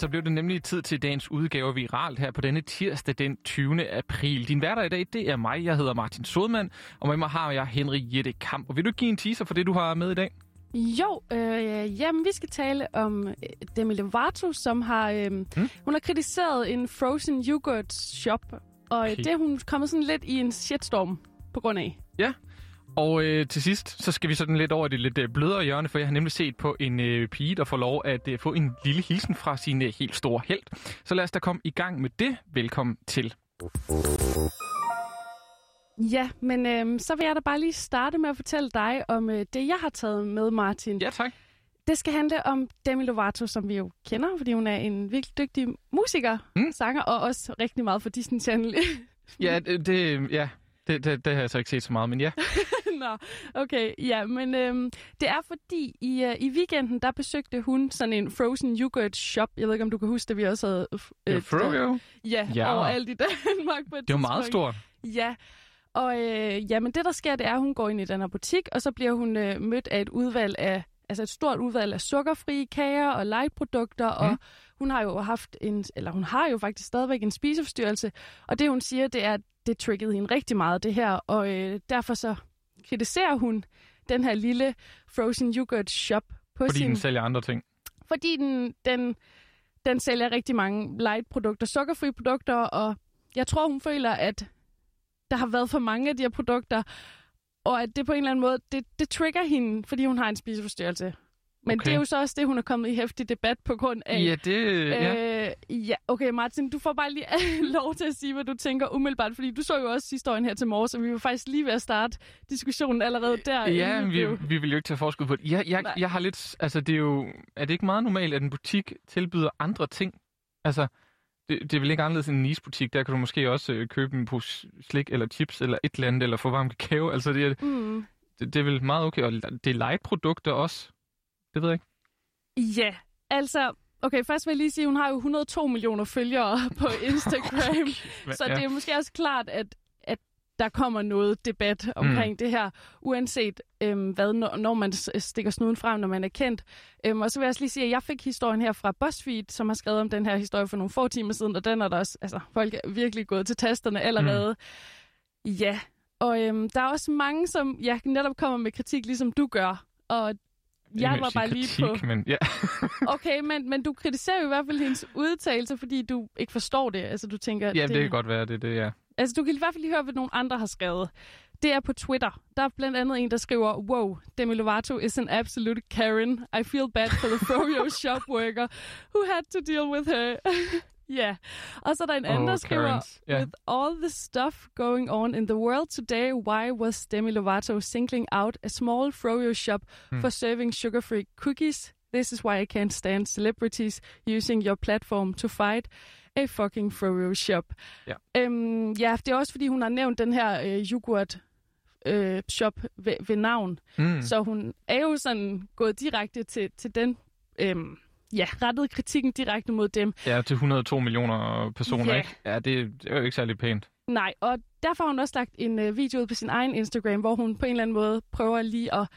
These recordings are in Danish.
så blev det nemlig tid til dagens udgave viralt her på denne tirsdag den 20. april. Din værter i dag, det er mig. Jeg hedder Martin Sodman, og med mig har jeg Henrik Jette Kamp. Og vil du give en teaser for det, du har med i dag? Jo, øh, jamen vi skal tale om øh, Demi Lovato, som har, øh, mm. hun har kritiseret en frozen yogurt shop, og okay. det er hun kommet sådan lidt i en shitstorm på grund af. Ja, og øh, til sidst, så skal vi sådan lidt over det lidt øh, blødere hjørne, for jeg har nemlig set på en øh, pige, der får lov at øh, få en lille hilsen fra sin øh, helt store held. Så lad os da komme i gang med det. Velkommen til. Ja, men øh, så vil jeg da bare lige starte med at fortælle dig om øh, det, jeg har taget med, Martin. Ja, tak. Det skal handle om Demi Lovato, som vi jo kender, fordi hun er en virkelig dygtig musiker, mm. sanger, og også rigtig meget for Disney Channel. ja, det, det, ja, det, det, det har jeg så ikke set så meget, men ja. Nå, okay, ja, men øhm, det er fordi, i, uh, i weekenden, der besøgte hun sådan en frozen yogurt shop. Jeg ved ikke, om du kan huske, det vi også havde... Øh, ja, Froyo? Ja, ja, overalt i Danmark på et Det var meget stort. Ja, og øh, ja, men det der sker, det er, at hun går ind i den her butik, og så bliver hun øh, mødt af et udvalg af altså et stort udvalg af sukkerfrie kager og lightprodukter, mm. og hun har jo haft en, eller hun har jo faktisk stadigvæk en spiseforstyrrelse, og det hun siger, det er, at det triggede hende rigtig meget, det her, og øh, derfor så kritiserer hun den her lille frozen yogurt shop på Fordi sin... den sælger andre ting? Fordi den, den, den sælger rigtig mange light-produkter, sukkerfrie produkter, og jeg tror, hun føler, at der har været for mange af de her produkter, og at det på en eller anden måde, det, det trigger hende, fordi hun har en spiseforstyrrelse. Men okay. det er jo så også det, hun er kommet i hæftig debat på grund af. Ja, det... Ja. Øh, ja, okay, Martin, du får bare lige lov til at sige, hvad du tænker umiddelbart, fordi du så jo også historien her til morges, og vi var faktisk lige ved at starte diskussionen allerede der. Ja, vi, vi vil jo ikke tage forskud på det. Jeg, jeg, jeg har lidt... Altså, det er jo... Er det ikke meget normalt, at en butik tilbyder andre ting? Altså, det, det er vel ikke anderledes end en isbutik. Der kan du måske også øh, købe en pose slik eller chips eller et eller andet, eller få varm kakao. Altså, det er, mm. det, det er vel meget okay. Og det er light-produkter også. Det ved jeg ikke. Ja, altså... Okay, først vil jeg lige sige, at hun har jo 102 millioner følgere på Instagram. okay. Så det er måske også klart, at, at der kommer noget debat omkring mm. det her, uanset øhm, hvad, når, når man stikker snuden frem, når man er kendt. Øhm, og så vil jeg også lige sige, at jeg fik historien her fra BuzzFeed, som har skrevet om den her historie for nogle få timer siden, og den er der også, altså folk er virkelig gået til tasterne allerede. Mm. Ja, og øhm, der er også mange, som ja, netop kommer med kritik, ligesom du gør. Og jeg var bare kritik, lige på... Men, ja. okay, men, men du kritiserer jo i hvert fald hendes udtalelse, fordi du ikke forstår det. Altså, du tænker... Ja, det, det kan godt være, det det, ja. Altså, du kan i hvert fald lige høre, hvad nogle andre har skrevet. Det er på Twitter. Der er blandt andet en, der skriver, Wow, Demi Lovato is an absolute Karen. I feel bad for the Froyo shop worker who had to deal with her. Ja, yeah. og så er der en anden, oh, der skriver, yeah. With all the stuff going on in the world today, why was Demi Lovato singling out a small froyo shop hmm. for serving sugar-free cookies? This is why I can't stand celebrities using your platform to fight a fucking froyo shop. Ja. Øhm, ja, det er også, fordi hun har nævnt den her øh, yoghurt øh, shop ved, ved navn. Mm. Så hun er jo sådan gået direkte til, til den... Øh, ja, rettet kritikken direkte mod dem. Ja, til 102 millioner personer, ja. ikke? Ja, det, det er jo ikke særlig pænt. Nej, og derfor har hun også lagt en uh, video ud på sin egen Instagram, hvor hun på en eller anden måde prøver lige at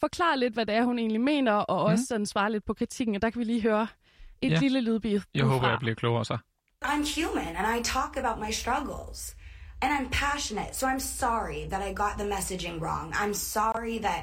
forklare lidt, hvad det er, hun egentlig mener, og mm. også sådan svare lidt på kritikken. Og der kan vi lige høre et ja. lille lydbid. Jeg håber, jeg bliver klogere så. I'm human, and I talk about my struggles. And I'm passionate, so I'm sorry that I got the messaging wrong. I'm sorry that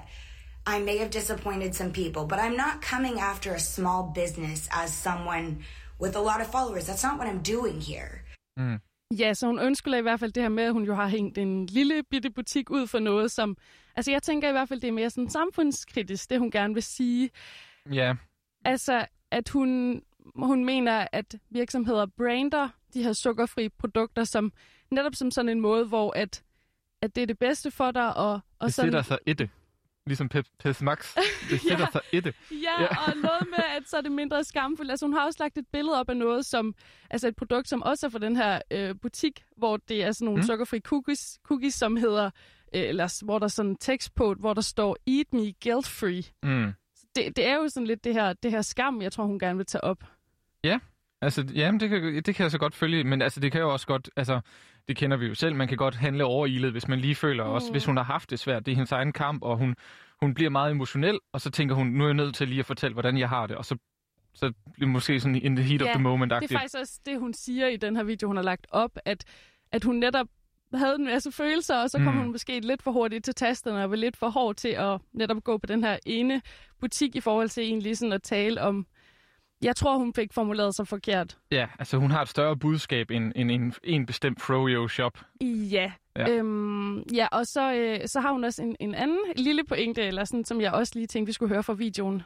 I may have disappointed some people, but I'm not coming after a small business as someone with a lot of followers. That's not what I'm doing here. Mm. Ja, så hun ønsker i hvert fald det her med, at hun jo har hængt en lille bitte butik ud for noget, som... Altså, jeg tænker i hvert fald, det er mere sådan samfundskritisk, det hun gerne vil sige. Ja. Altså, at hun, hun mener, at virksomheder brander de her sukkerfri produkter som netop som sådan en måde, hvor at, at det er det bedste for dig. Og, og det sådan, sætter sig i det. Ligesom Pep, Max. Det sætter ja, sig i det. Ja, ja, og noget med, at så er det mindre skamfuldt. Altså hun har også lagt et billede op af noget, som, altså et produkt, som også er fra den her øh, butik, hvor det er sådan nogle mm. sukkerfri cookies, cookies, som hedder, øh, eller hvor der er sådan en tekst på, hvor der står, eat me guilt free. Mm. Det, det er jo sådan lidt det her, det her skam, jeg tror, hun gerne vil tage op. Ja, Altså, jamen, det kan, det kan jeg så godt følge, men altså, det kan jo også godt, altså, det kender vi jo selv, man kan godt handle overilet, hvis man lige føler mm. også, hvis hun har haft det svært, det er hendes egen kamp, og hun, hun bliver meget emotionel, og så tænker hun, nu er jeg nødt til lige at fortælle, hvordan jeg har det, og så så det er måske sådan in the heat Ja, of the moment Det er faktisk også det, hun siger i den her video, hun har lagt op, at, at hun netop havde en masse følelser, og så kom Mm. hun måske lidt for hurtigt til tasterne og var lidt for hård til at netop gå på den her ene butik i forhold til egentlig sådan at tale om... Jeg tror, hun fik formuleret sig forkert. Ja, altså hun har et større budskab end, end en, en bestemt froyo-shop. Ja. Ja. Ja, øhm, ja og så, øh, så har hun også en, en anden lille pointe, eller sådan, som jeg også lige tænkte, vi skulle høre fra videoen.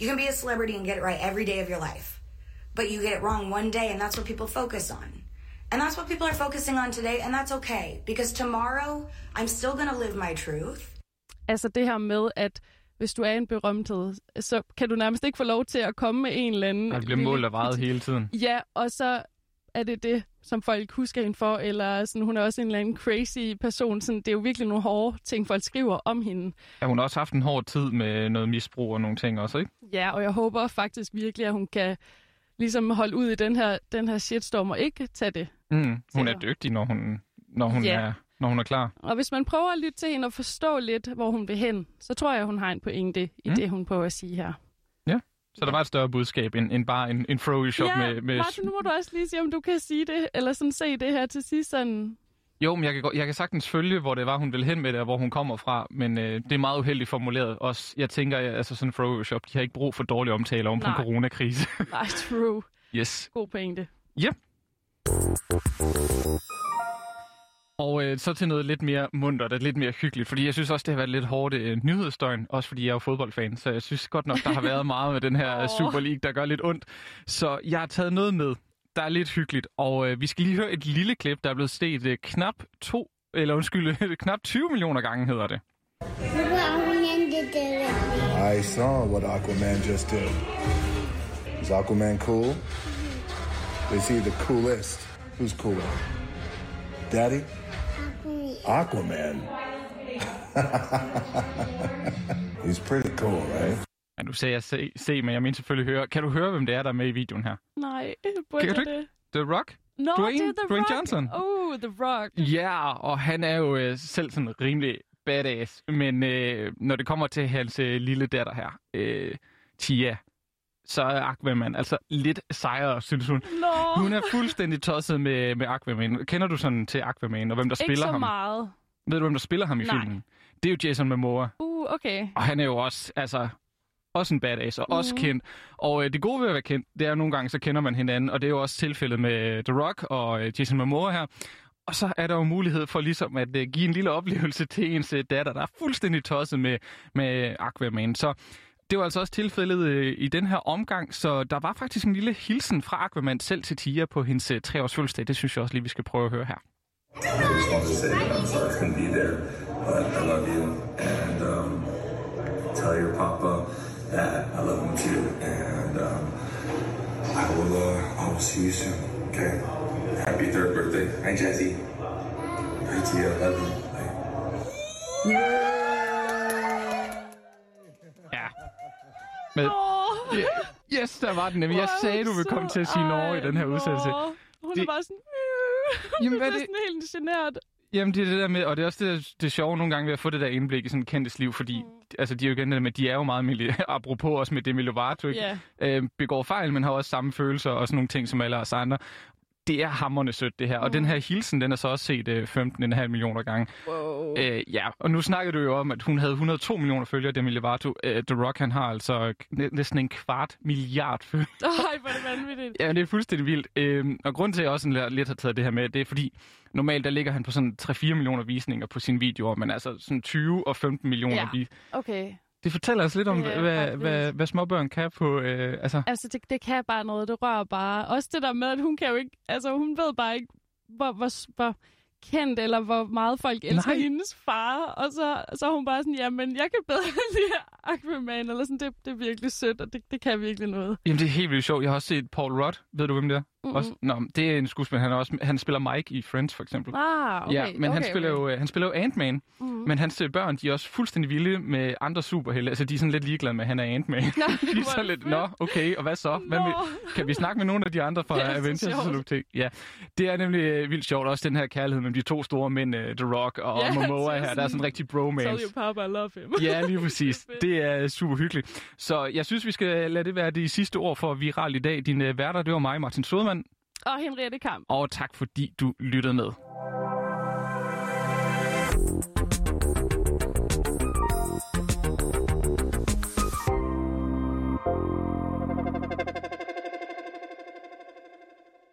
You can be a celebrity and get it right every day of your life, but you get it wrong one day, and that's what people focus on. And that's what people are focusing on today, and that's okay because tomorrow I'm still gonna live my truth. Altså det her med, at hvis du er en berømthed, så kan du nærmest ikke få lov til at komme med en eller anden... Og det bliver målt og vejet hele tiden. Ja, og så er det det, som folk husker hende for, eller sådan, hun er også en eller anden crazy person. Sådan, det er jo virkelig nogle hårde ting, folk skriver om hende. Ja, hun har også haft en hård tid med noget misbrug og nogle ting også, ikke? Ja, og jeg håber faktisk virkelig, at hun kan ligesom holde ud i den her, den her shitstorm og ikke tage det. Mm. Hun er dygtig, når hun, når hun, Ja. er, når hun er klar. Og hvis man prøver at lytte til hende og forstå lidt, hvor hun vil hen, så tror jeg, hun har en pointe i Mm. det, hun prøver at sige her. Så der var et større budskab end, end bare en, en froyo-shop ja, med... med Martin, nu må du også lige sige, om du kan sige det, eller sådan se det her til sidst. Sådan... Jo, men jeg kan, jeg kan sagtens følge, hvor det var, hun ville hen med det, og hvor hun kommer fra, men øh, det er meget uheldigt formuleret. Også, jeg tænker, at altså sådan en froyo-shop, de har ikke brug for dårlige omtaler om på en Nej. coronakrise. Nej, true. yes. God pointe. Og øh, så til noget lidt mere muntert og lidt mere hyggeligt, fordi jeg synes også, det har været lidt hårdt øh, nyhedsdøgn, også fordi jeg er jo fodboldfan, så jeg synes godt nok, der har været meget med den her oh. Super League, der gør lidt ondt. Så jeg har taget noget med, der er lidt hyggeligt, og øh, vi skal lige høre et lille klip, der er blevet set øh, knap to, eller undskyld, knap 20 millioner gange hedder det. Look what Aquaman did to I saw what Aquaman just did. Is Aquaman cool? Is he the coolest? Who's cooler? Daddy? Aquaman. He's pretty cool, right? Ja, nu sagde jeg se, se, men jeg mener selvfølgelig høre. Kan du høre, hvem det er, der er med i videoen her? Nej, burde Kan du ikke? det? The Rock? Nå, Dwayne- det er The Dwayne Rock. Johnson. Oh, The Rock. Ja, og han er jo øh, selv sådan rimelig badass. Men øh, når det kommer til hans øh, lille datter her, øh, Tia, så er Aquaman altså lidt sejere, synes hun. Nå, Hun er fuldstændig tosset med, med Aquaman. Kender du sådan til Aquaman, og hvem der ikke spiller så ham? meget. Ved du, hvem der spiller ham i Nej. filmen? Det er jo Jason Momoa. Uh, okay. Og han er jo også, altså, også en badass, og også Mhm. kendt. Og øh, det gode ved at være kendt, det er at nogle gange, så kender man hinanden, og det er jo også tilfældet med The Rock og øh, Jason Momoa her. Og så er der jo mulighed for ligesom at øh, give en lille oplevelse til ens øh, datter, der er fuldstændig tosset med, med Aquaman. Så det var altså også tilfældet øh, i den her omgang, så der var faktisk en lille hilsen fra Aquaman selv til Tia på hendes øh, treårs fødselsdag. Det synes jeg også lige, vi skal prøve at høre her. I I'm sorry couldn't be there, but I love you, and um, tell your papa that I love him too, and um, I will uh, I will see you soon. Okay. Happy third birthday. Hi, Jazzy. Hi, Tia. I love you. Bye. Ja. Med, Åh, yeah, yes, der var den nemlig. Jeg sagde, du ville komme til at sige Norge i den her udsendelse. Nå. Hun Det- er bare sådan... Jamen, Jamen, det er det? sådan helt genert. Jamen, det er det der med, og det er også det, det sjove nogle gange ved at få det der indblik i sådan en kendtes liv, fordi Mm. altså, de er jo igen det der med, de er jo meget, mili- apropos også med Demi Lovato, ikke? Ja. Øh, begår fejl, men har også samme følelser og sådan nogle ting som alle os andre. Det er hammerne sødt, det her. Og Mm. den her hilsen, den er så også set øh, 15,5 millioner gange. Wow. Øh, ja, og nu snakkede du jo om, at hun havde 102 millioner følgere, Demi Lovato. Øh, The Rock, han har altså næ- næsten en kvart milliard følgere. Ej, hvor er det vanvittigt. Ja, det er fuldstændig vildt. Øhm, og grunden til, at jeg også lidt har taget det her med, det er fordi, normalt der ligger han på sådan 3-4 millioner visninger på sine videoer, men altså sådan 20 og 15 millioner. Ja. Ja. Okay. Det fortæller os lidt om, er hvad, hvad, hvad småbørn kan på... Øh, altså, Altså, det, det kan bare noget. Det rører bare. Også det der med, at hun kan jo ikke... Altså, hun ved bare ikke, hvor, hvor, hvor kendt, eller hvor meget folk elsker Nej. hendes far. Og så, så er hun bare sådan, jamen, jeg kan bedre lide Aquaman, eller sådan. Det, det er virkelig sødt, og det, det kan virkelig noget. jamen, det er helt vildt sjovt. Jeg har også set Paul Rudd. Ved du, hvem det er? Mm-mm. Også, nå, det er en skuespiller. Han, er også, han spiller Mike i Friends, for eksempel. Ah, okay. ja, men okay, han, spiller okay. jo, øh, han spiller jo Ant-Man. Mm. Men hans øh, børn, de er også fuldstændig vilde med andre superhelte. Altså, de er sådan lidt ligeglade med, at han er Ant-Man. Nå, de er hvor så det lidt, nå, okay, og hvad så? Hvad Nå. kan vi snakke med nogle af de andre fra er Avengers sådan? Ja, det er nemlig øh, vildt sjovt. Også den her kærlighed mellem de to store mænd, øh, The Rock og Ja, Momoa er her. Der er sådan en rigtig bromance. Tell your papa I love him. Ja, lige præcis. Det er er super hyggeligt. Så jeg synes, vi skal lade det være de sidste ord for Viral i dag. Din øh, værter, det var mig, Martin Sodemann. Og Henriette Kamp. Og tak fordi du lyttede med.